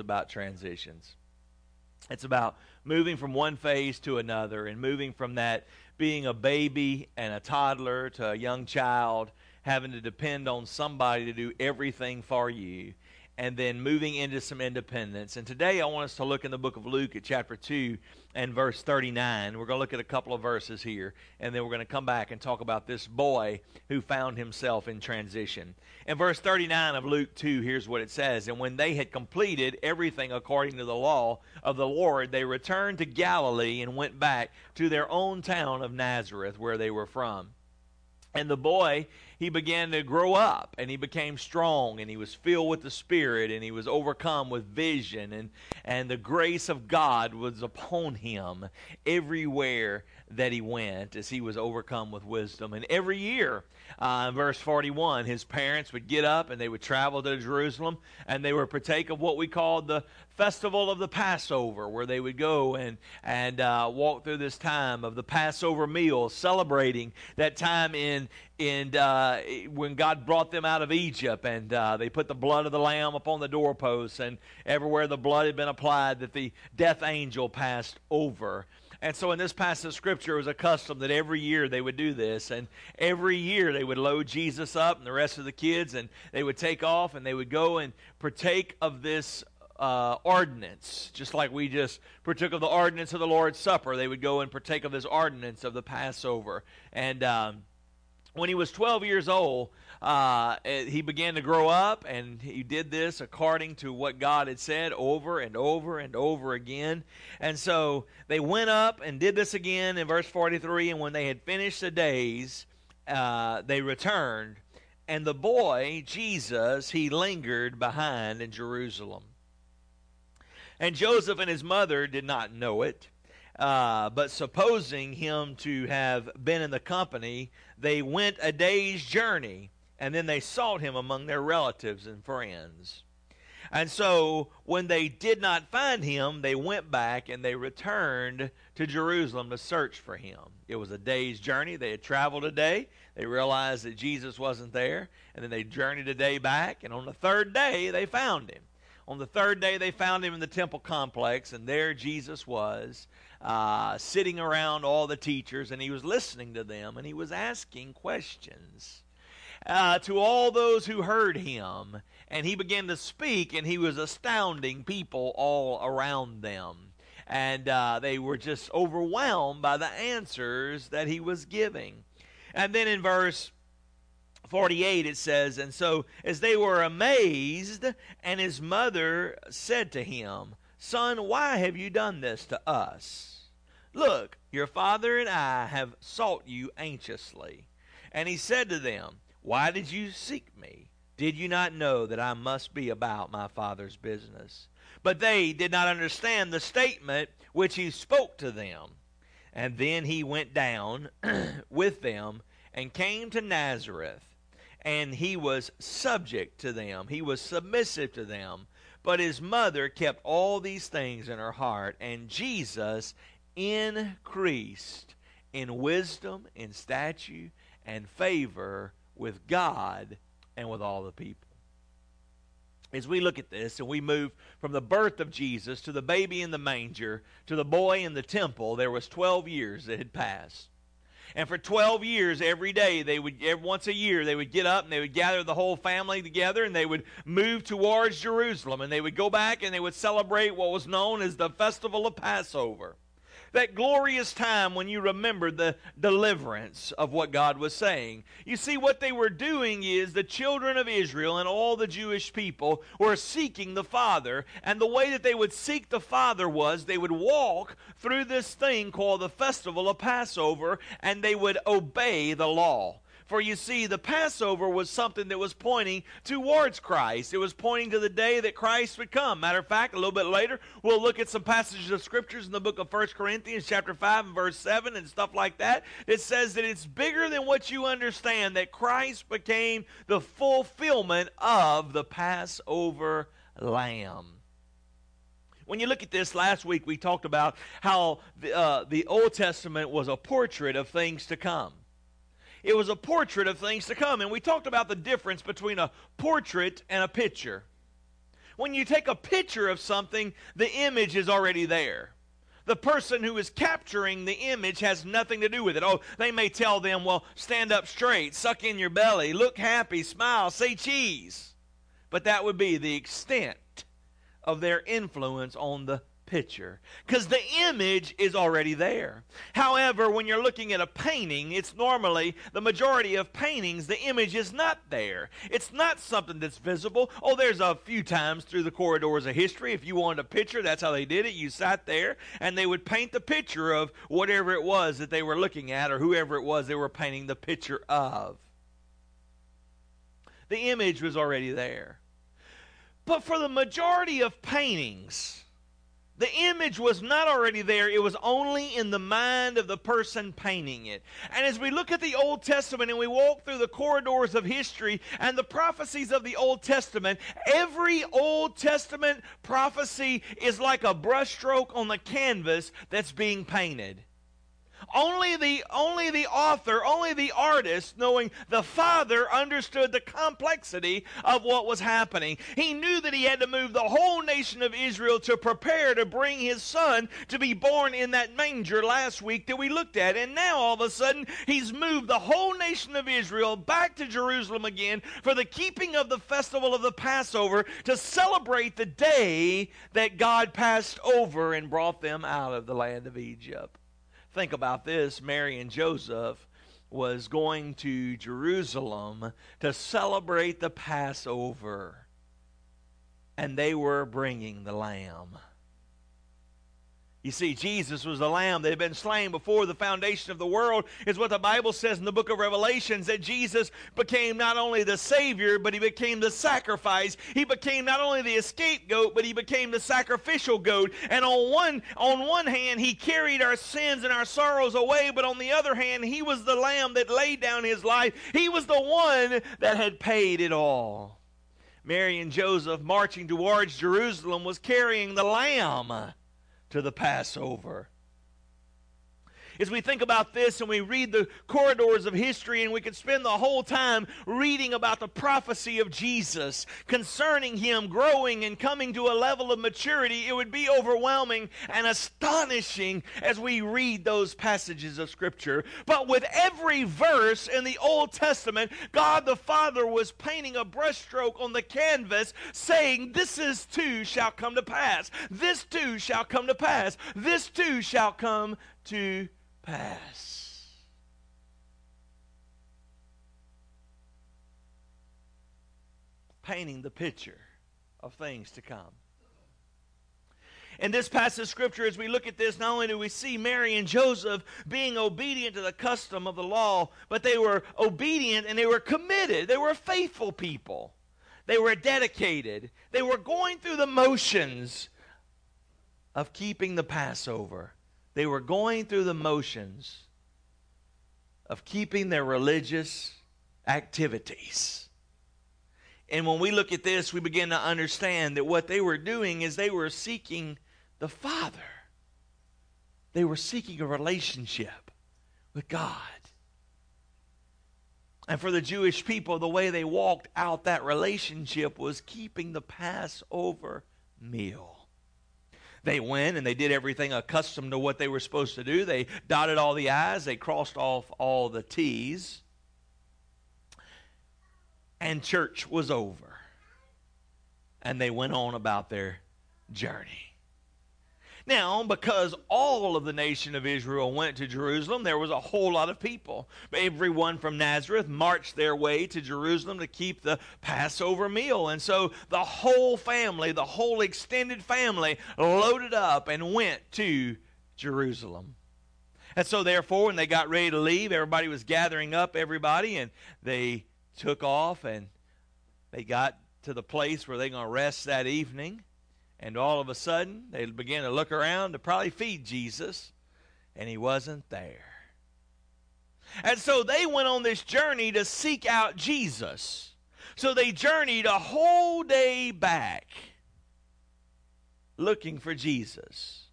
about transitions. It's about moving from one phase to another and moving from that being a baby and a toddler to a young child, having to depend on somebody to do everything for you, and then moving into some independence. And today I want us to look in the book of Luke at chapter 2 and verse 39. We're going to look at a couple of verses here, and then we're going to come back and talk about this boy who found himself in transition. In verse 39 of Luke 2, here's what it says And when they had completed everything according to the law of the Lord, they returned to Galilee and went back to their own town of Nazareth, where they were from. And the boy, he began to grow up and he became strong and he was filled with the Spirit and he was overcome with vision and, and the grace of God was upon him everywhere that he went as he was overcome with wisdom. And every year, uh, verse 41, his parents would get up and they would travel to Jerusalem and they would partake of what we called the festival of the Passover, where they would go and, and uh, walk through this time of the Passover meal, celebrating that time in, in uh, when God brought them out of Egypt, and uh, they put the blood of the lamb upon the doorposts, and everywhere the blood had been applied, that the death angel passed over. And so in this passage of scripture, it was a custom that every year they would do this. And every year they would load Jesus up and the rest of the kids, and they would take off and they would go and partake of this uh, ordinance, just like we just partook of the ordinance of the Lord's Supper. They would go and partake of this ordinance of the Passover. And um, when he was 12 years old, uh, he began to grow up, and he did this according to what God had said over and over and over again. And so they went up and did this again in verse 43. And when they had finished the days, uh, they returned. And the boy, Jesus, he lingered behind in Jerusalem. And Joseph and his mother did not know it. Uh, but supposing him to have been in the company, they went a day's journey and then they sought him among their relatives and friends. And so when they did not find him, they went back and they returned to Jerusalem to search for him. It was a day's journey. They had traveled a day. They realized that Jesus wasn't there. And then they journeyed a day back. And on the third day, they found him. On the third day, they found him in the temple complex. And there Jesus was, uh, sitting around all the teachers. And he was listening to them. And he was asking questions uh, to all those who heard him. And he began to speak, and he was astounding people all around them. And uh, they were just overwhelmed by the answers that he was giving. And then in verse 48 it says, And so as they were amazed, and his mother said to him, Son, why have you done this to us? Look, your father and I have sought you anxiously. And he said to them, why did you seek me? Did you not know that I must be about my Father's business? But they did not understand the statement which he spoke to them. And then he went down with them and came to Nazareth. And he was subject to them, he was submissive to them. But his mother kept all these things in her heart. And Jesus increased in wisdom, in stature, and favor with God and with all the people. As we look at this and we move from the birth of Jesus to the baby in the manger to the boy in the temple, there was 12 years that had passed. And for 12 years, every day, they would, once a year, they would get up and they would gather the whole family together and they would move towards Jerusalem and they would go back and they would celebrate what was known as the Festival of Passover that glorious time when you remembered the deliverance of what God was saying. You see, what they were doing is the children of Israel and all the Jewish people were seeking the Father. And the way that they would seek the Father was they would walk through this thing called the festival of Passover and they would obey the law. For you see, the Passover was something that was pointing towards Christ. It was pointing to the day that Christ would come. Matter of fact, a little bit later, we'll look at some passages of scriptures in the book of 1 Corinthians, chapter 5 and verse 7, and stuff like that. It says that it's bigger than what you understand, that Christ became the fulfillment of the Passover lamb when you look at this last week we talked about how the, uh, the old testament was a portrait of things to come it was a portrait of things to come. And we talked about the difference between a portrait and a picture. when you take a picture of something, the image is already there. The person who is capturing the image has nothing to do with it. Oh, they may tell them, well, stand up straight, suck in your belly, look happy, smile, say cheese. But that would be the extent of their influence on the picture because the image is already there. However, when you're looking at a painting, it's normally the majority of paintings, the image is not there. It's not something that's visible. Oh, there's a few times through the corridors of history, if you wanted a picture, that's how they did it. You sat there and they would paint the picture of whatever it was that they were looking at or whoever it was they were painting the picture of. The image was already there. But for the majority of paintings, the image was not already there, it was only in the mind of the person painting it. And as we look at the Old Testament and we walk through the corridors of history and the prophecies of the Old Testament, every Old Testament prophecy is like a brushstroke on the canvas that's being painted. Only the, only the author, only the artist, knowing the Father, understood the complexity of what was happening. He knew that he had to move the whole nation of Israel to prepare to bring his son to be born in that manger last week that we looked at. And now all of a sudden, he's moved the whole nation of Israel back to Jerusalem again for the keeping of the festival of the Passover to celebrate the day that God passed over and brought them out of the land of Egypt. Think about this Mary and Joseph was going to Jerusalem to celebrate the Passover, and they were bringing the lamb. You see, Jesus was the lamb that had been slain before the foundation of the world, is what the Bible says in the book of Revelations that Jesus became not only the Savior, but he became the sacrifice. He became not only the scapegoat, but he became the sacrificial goat. And on one, on one hand, he carried our sins and our sorrows away, but on the other hand, he was the lamb that laid down his life. He was the one that had paid it all. Mary and Joseph marching towards Jerusalem was carrying the lamb to the Passover. As we think about this and we read the corridors of history, and we could spend the whole time reading about the prophecy of Jesus concerning him growing and coming to a level of maturity, it would be overwhelming and astonishing as we read those passages of Scripture. But with every verse in the Old Testament, God the Father was painting a brushstroke on the canvas saying, This is too shall come to pass. This too shall come to pass. This too shall come to pass. Painting the picture of things to come. In this passage of scripture, as we look at this, not only do we see Mary and Joseph being obedient to the custom of the law, but they were obedient and they were committed. They were faithful people. They were dedicated. They were going through the motions of keeping the Passover. They were going through the motions of keeping their religious activities. And when we look at this, we begin to understand that what they were doing is they were seeking the Father. They were seeking a relationship with God. And for the Jewish people, the way they walked out that relationship was keeping the Passover meal. They went and they did everything accustomed to what they were supposed to do. They dotted all the I's, they crossed off all the T's. And church was over. And they went on about their journey. Now, because all of the nation of Israel went to Jerusalem, there was a whole lot of people. Everyone from Nazareth marched their way to Jerusalem to keep the Passover meal. And so the whole family, the whole extended family, loaded up and went to Jerusalem. And so, therefore, when they got ready to leave, everybody was gathering up everybody, and they took off and they got to the place where they're going to rest that evening. And all of a sudden, they began to look around to probably feed Jesus, and he wasn't there. And so they went on this journey to seek out Jesus. So they journeyed a whole day back looking for Jesus.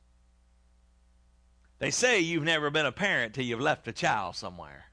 They say you've never been a parent till you've left a child somewhere.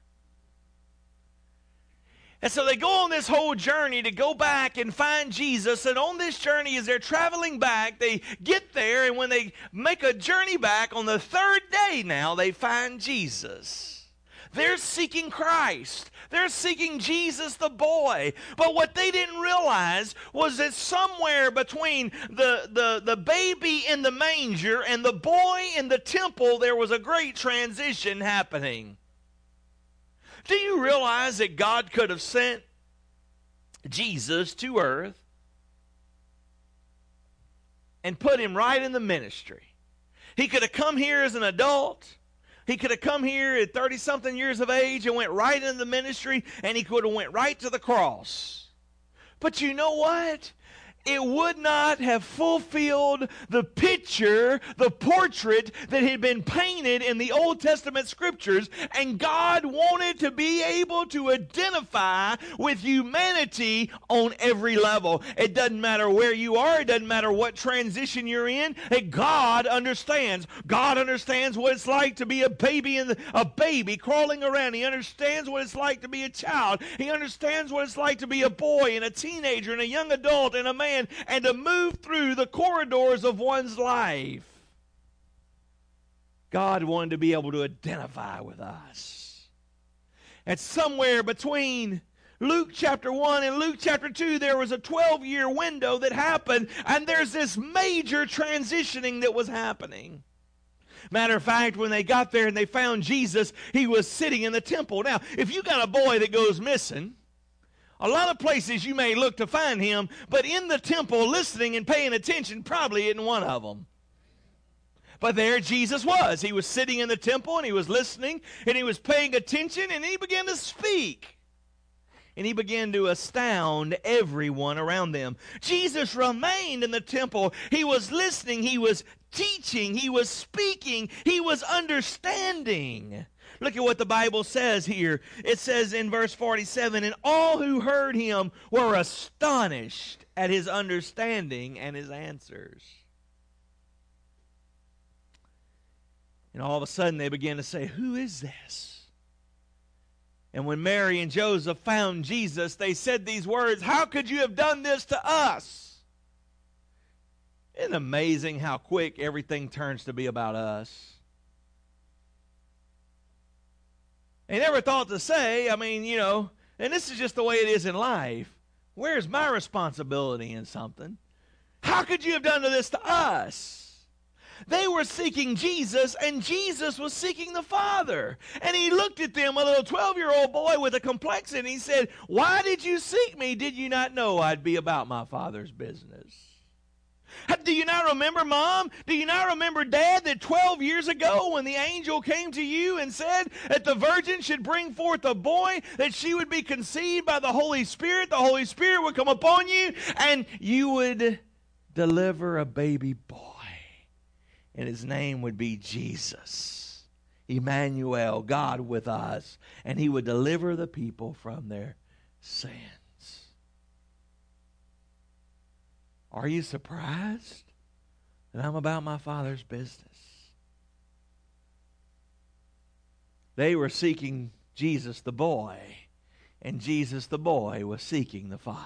And so they go on this whole journey to go back and find Jesus. And on this journey, as they're traveling back, they get there. And when they make a journey back on the third day now, they find Jesus. They're seeking Christ. They're seeking Jesus the boy. But what they didn't realize was that somewhere between the, the, the baby in the manger and the boy in the temple, there was a great transition happening. Do you realize that God could have sent Jesus to earth and put him right in the ministry? He could have come here as an adult. He could have come here at 30 something years of age and went right into the ministry and he could have went right to the cross. But you know what? It would not have fulfilled the picture, the portrait that had been painted in the Old Testament scriptures. And God wanted to be able to identify with humanity on every level. It doesn't matter where you are, it doesn't matter what transition you're in. God understands. God understands what it's like to be a baby in the, a baby crawling around. He understands what it's like to be a child. He understands what it's like to be a boy and a teenager and a young adult and a man and to move through the corridors of one's life. God wanted to be able to identify with us. And somewhere between Luke chapter 1 and Luke chapter 2, there was a 12 year window that happened, and there's this major transitioning that was happening. Matter of fact, when they got there and they found Jesus, he was sitting in the temple. Now, if you got a boy that goes missing, a lot of places you may look to find him, but in the temple, listening and paying attention probably isn't one of them. But there Jesus was. He was sitting in the temple and he was listening and he was paying attention and he began to speak. And he began to astound everyone around them. Jesus remained in the temple. He was listening. He was teaching. He was speaking. He was understanding. Look at what the Bible says here. It says in verse 47 And all who heard him were astonished at his understanding and his answers. And all of a sudden they began to say, Who is this? And when Mary and Joseph found Jesus, they said these words How could you have done this to us? Isn't amazing how quick everything turns to be about us? They never thought to say, I mean, you know, and this is just the way it is in life. Where's my responsibility in something? How could you have done this to us? They were seeking Jesus, and Jesus was seeking the Father. And he looked at them, a little 12 year old boy with a complexion, he said, Why did you seek me? Did you not know I'd be about my Father's business? Do you not remember, Mom? Do you not remember, Dad, that 12 years ago when the angel came to you and said that the virgin should bring forth a boy, that she would be conceived by the Holy Spirit? The Holy Spirit would come upon you, and you would deliver a baby boy. And his name would be Jesus. Emmanuel, God with us. And he would deliver the people from their sin. Are you surprised that I'm about my Father's business? They were seeking Jesus the boy, and Jesus the boy was seeking the Father.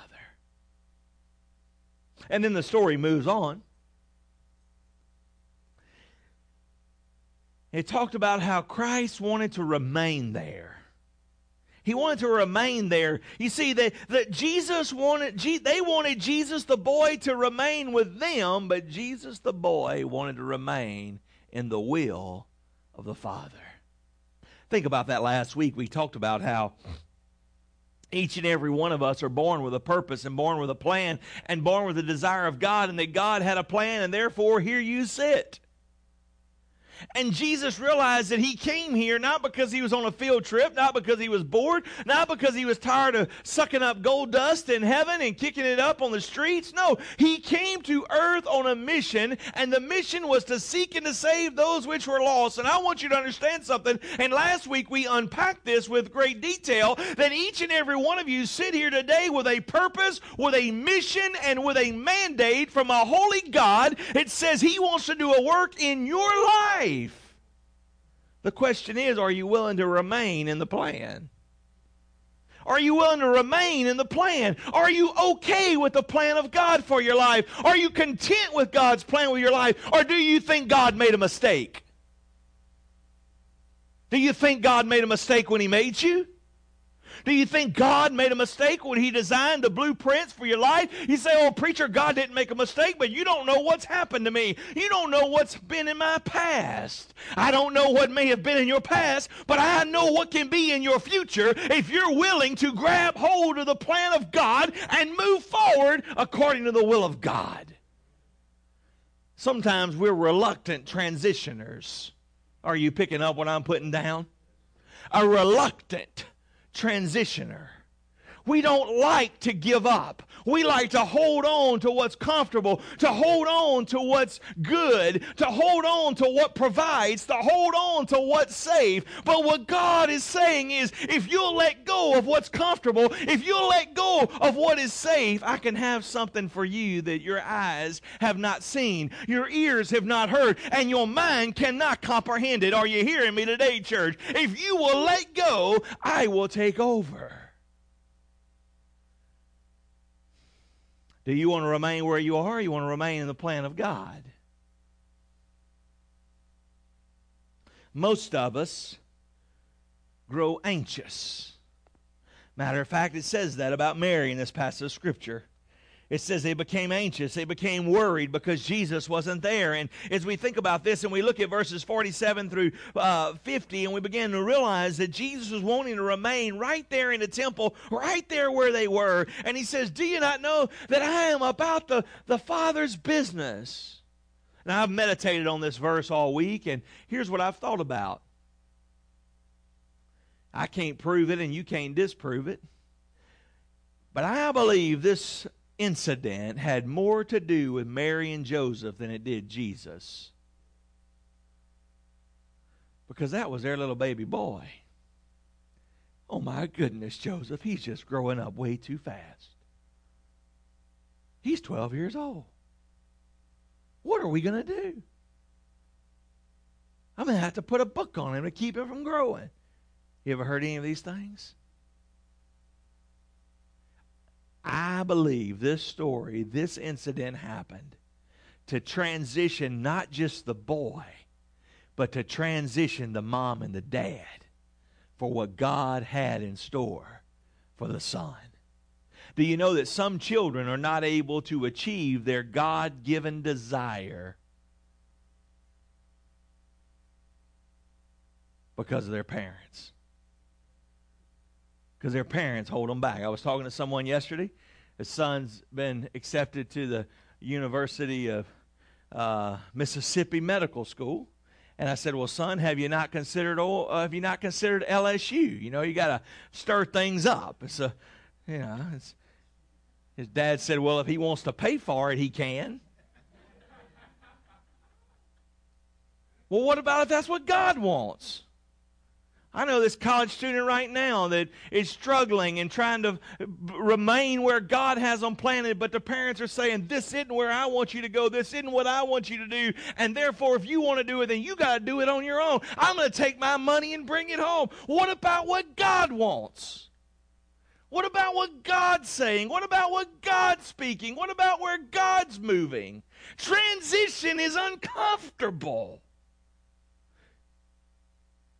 And then the story moves on. It talked about how Christ wanted to remain there. He wanted to remain there. You see, that, that Jesus wanted, they wanted Jesus the boy to remain with them, but Jesus the boy wanted to remain in the will of the Father. Think about that last week. We talked about how each and every one of us are born with a purpose and born with a plan and born with the desire of God, and that God had a plan, and therefore here you sit. And Jesus realized that he came here not because he was on a field trip, not because he was bored, not because he was tired of sucking up gold dust in heaven and kicking it up on the streets. No, he came to earth on a mission, and the mission was to seek and to save those which were lost. And I want you to understand something. And last week we unpacked this with great detail that each and every one of you sit here today with a purpose, with a mission, and with a mandate from a holy God. It says he wants to do a work in your life life. The question is are you willing to remain in the plan? Are you willing to remain in the plan? Are you okay with the plan of God for your life? Are you content with God's plan with your life? Or do you think God made a mistake? Do you think God made a mistake when He made you? Do you think God made a mistake when He designed the blueprints for your life? You say, Oh, preacher, God didn't make a mistake, but you don't know what's happened to me. You don't know what's been in my past. I don't know what may have been in your past, but I know what can be in your future if you're willing to grab hold of the plan of God and move forward according to the will of God. Sometimes we're reluctant transitioners. Are you picking up what I'm putting down? A reluctant transitioner. We don't like to give up. We like to hold on to what's comfortable, to hold on to what's good, to hold on to what provides, to hold on to what's safe. But what God is saying is if you'll let go of what's comfortable, if you'll let go of what is safe, I can have something for you that your eyes have not seen, your ears have not heard, and your mind cannot comprehend it. Are you hearing me today, church? If you will let go, I will take over. Do you want to remain where you are you want to remain in the plan of God? Most of us grow anxious. Matter of fact, it says that about Mary in this passage of Scripture it says they became anxious, they became worried because Jesus wasn't there. And as we think about this and we look at verses 47 through uh, 50, and we begin to realize that Jesus was wanting to remain right there in the temple, right there where they were. And he says, Do you not know that I am about the, the Father's business? Now, I've meditated on this verse all week, and here's what I've thought about. I can't prove it, and you can't disprove it. But I believe this incident had more to do with Mary and Joseph than it did Jesus. Because that was their little baby boy. Oh my goodness, Joseph, he's just growing up way too fast. He's 12 years old. What are we going to do? I'm going to have to put a book on him to keep him from growing. You ever heard any of these things? I believe this story, this incident happened to transition not just the boy, but to transition the mom and the dad for what God had in store for the son. Do you know that some children are not able to achieve their God given desire because of their parents? Because their parents hold them back. I was talking to someone yesterday. His son's been accepted to the University of uh, Mississippi Medical School. And I said, "Well, son, have you not considered uh, have you not considered LSU? You know, you got to stir things up." It's a, you know, it's, his dad said, "Well, if he wants to pay for it, he can." well, what about if that's what God wants? I know this college student right now that is struggling and trying to remain where God has them planted, but the parents are saying, This isn't where I want you to go. This isn't what I want you to do. And therefore, if you want to do it, then you got to do it on your own. I'm going to take my money and bring it home. What about what God wants? What about what God's saying? What about what God's speaking? What about where God's moving? Transition is uncomfortable.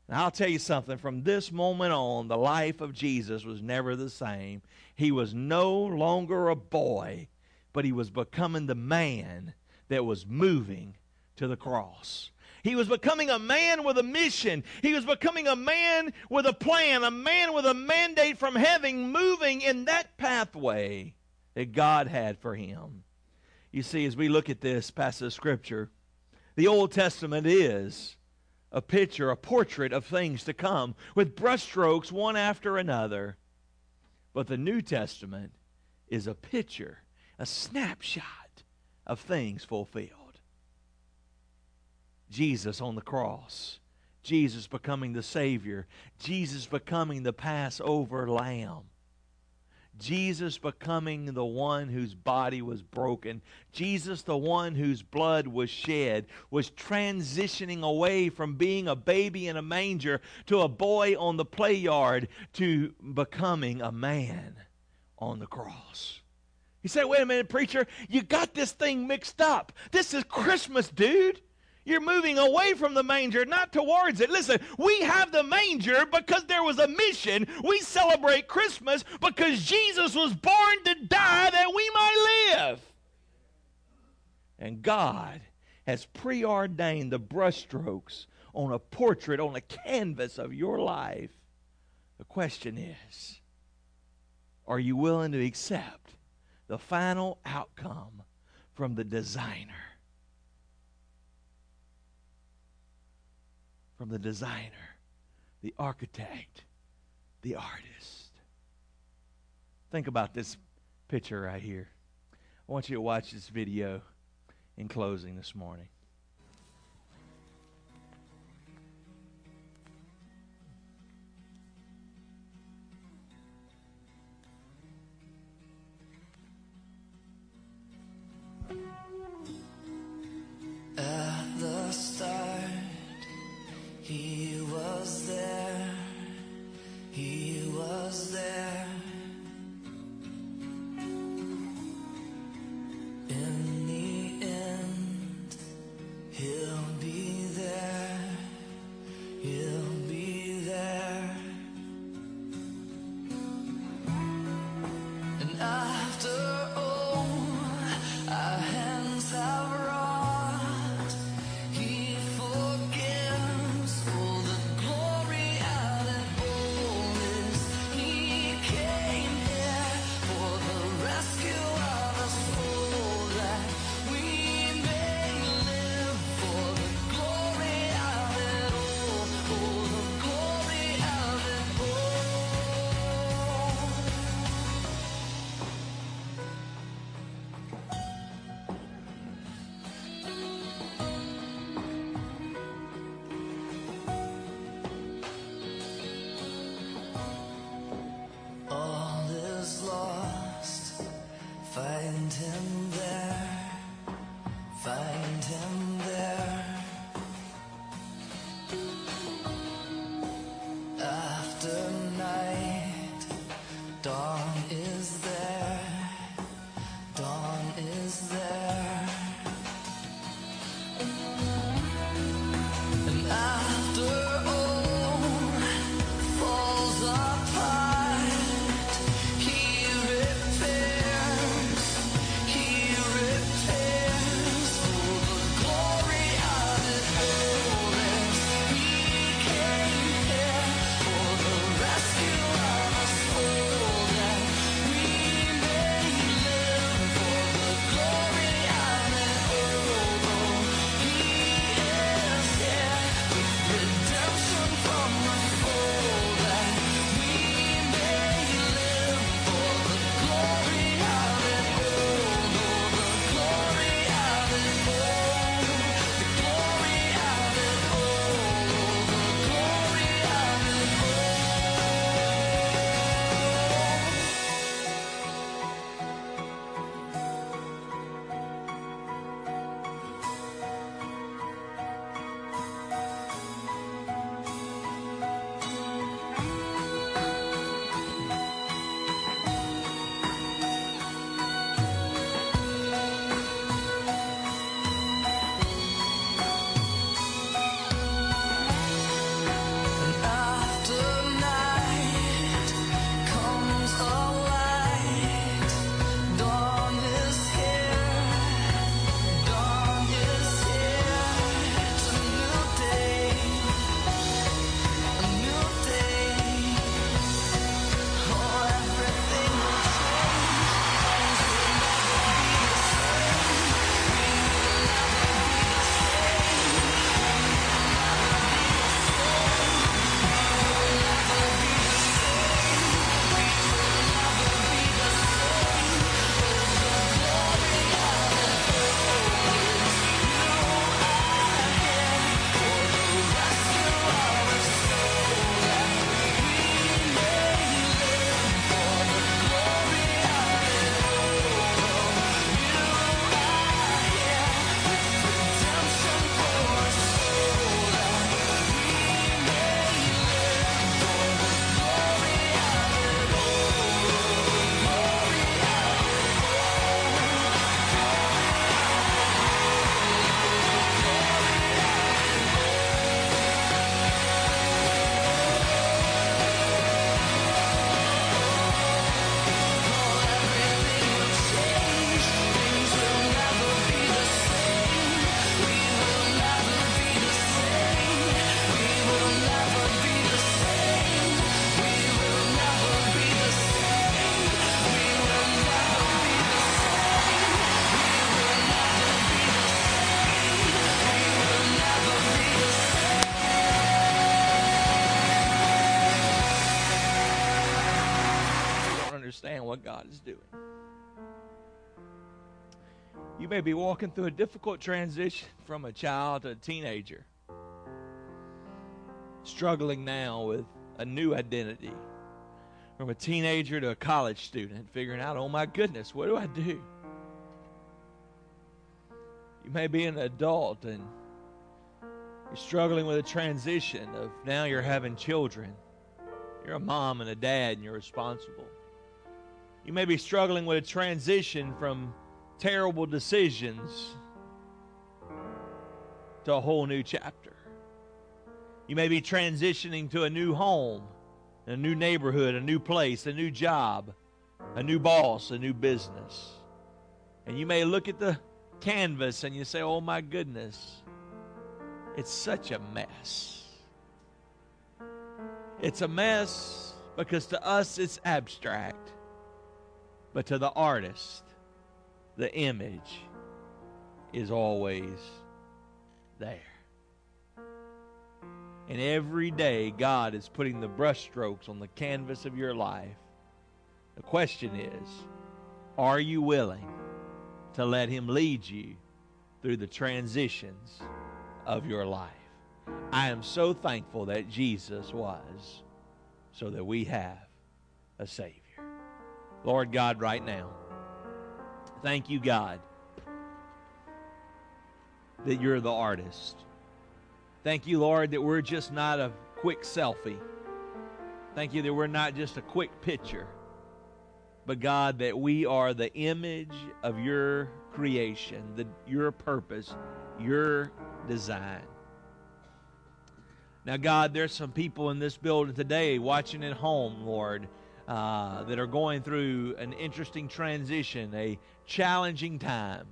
Now, I'll tell you something. From this moment on, the life of Jesus was never the same. He was no longer a boy, but he was becoming the man that was moving to the cross. He was becoming a man with a mission. He was becoming a man with a plan, a man with a mandate from heaven, moving in that pathway that God had for him. You see, as we look at this passage of Scripture, the Old Testament is a picture, a portrait of things to come with brushstrokes one after another. But the New Testament is a picture, a snapshot of things fulfilled. Jesus on the cross, Jesus becoming the Savior, Jesus becoming the Passover lamb, Jesus becoming the one whose body was broken. Jesus, the one whose blood was shed, was transitioning away from being a baby in a manger to a boy on the play yard to becoming a man on the cross. He said, Wait a minute, preacher, you got this thing mixed up. This is Christmas, dude. You're moving away from the manger, not towards it. Listen, we have the manger because there was a mission. We celebrate Christmas because Jesus was born to die that we might live. And God has preordained the brushstrokes on a portrait, on a canvas of your life. The question is are you willing to accept the final outcome from the designer? From the designer, the architect, the artist. Think about this picture right here. I want you to watch this video in closing this morning. You may be walking through a difficult transition from a child to a teenager, struggling now with a new identity. From a teenager to a college student, figuring out, oh my goodness, what do I do? You may be an adult and you're struggling with a transition of now you're having children. You're a mom and a dad and you're responsible. You may be struggling with a transition from terrible decisions to a whole new chapter. You may be transitioning to a new home, a new neighborhood, a new place, a new job, a new boss, a new business. And you may look at the canvas and you say, oh my goodness, it's such a mess. It's a mess because to us it's abstract, but to the artist, the image is always there. And every day, God is putting the brushstrokes on the canvas of your life. The question is are you willing to let Him lead you through the transitions of your life? I am so thankful that Jesus was so that we have a Savior. Lord God, right now, thank you, God, that you're the artist. Thank you, Lord, that we're just not a quick selfie. Thank you that we're not just a quick picture, but God, that we are the image of your creation, the, your purpose, your design. Now, God, there's some people in this building today watching at home, Lord, uh, that are going through an interesting transition, a challenging time.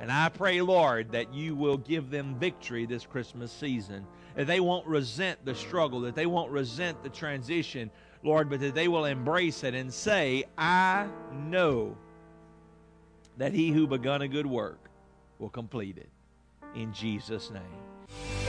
And I pray, Lord, that you will give them victory this Christmas season. That they won't resent the struggle, that they won't resent the transition, Lord, but that they will embrace it and say, I know that he who begun a good work will complete it. In Jesus' name.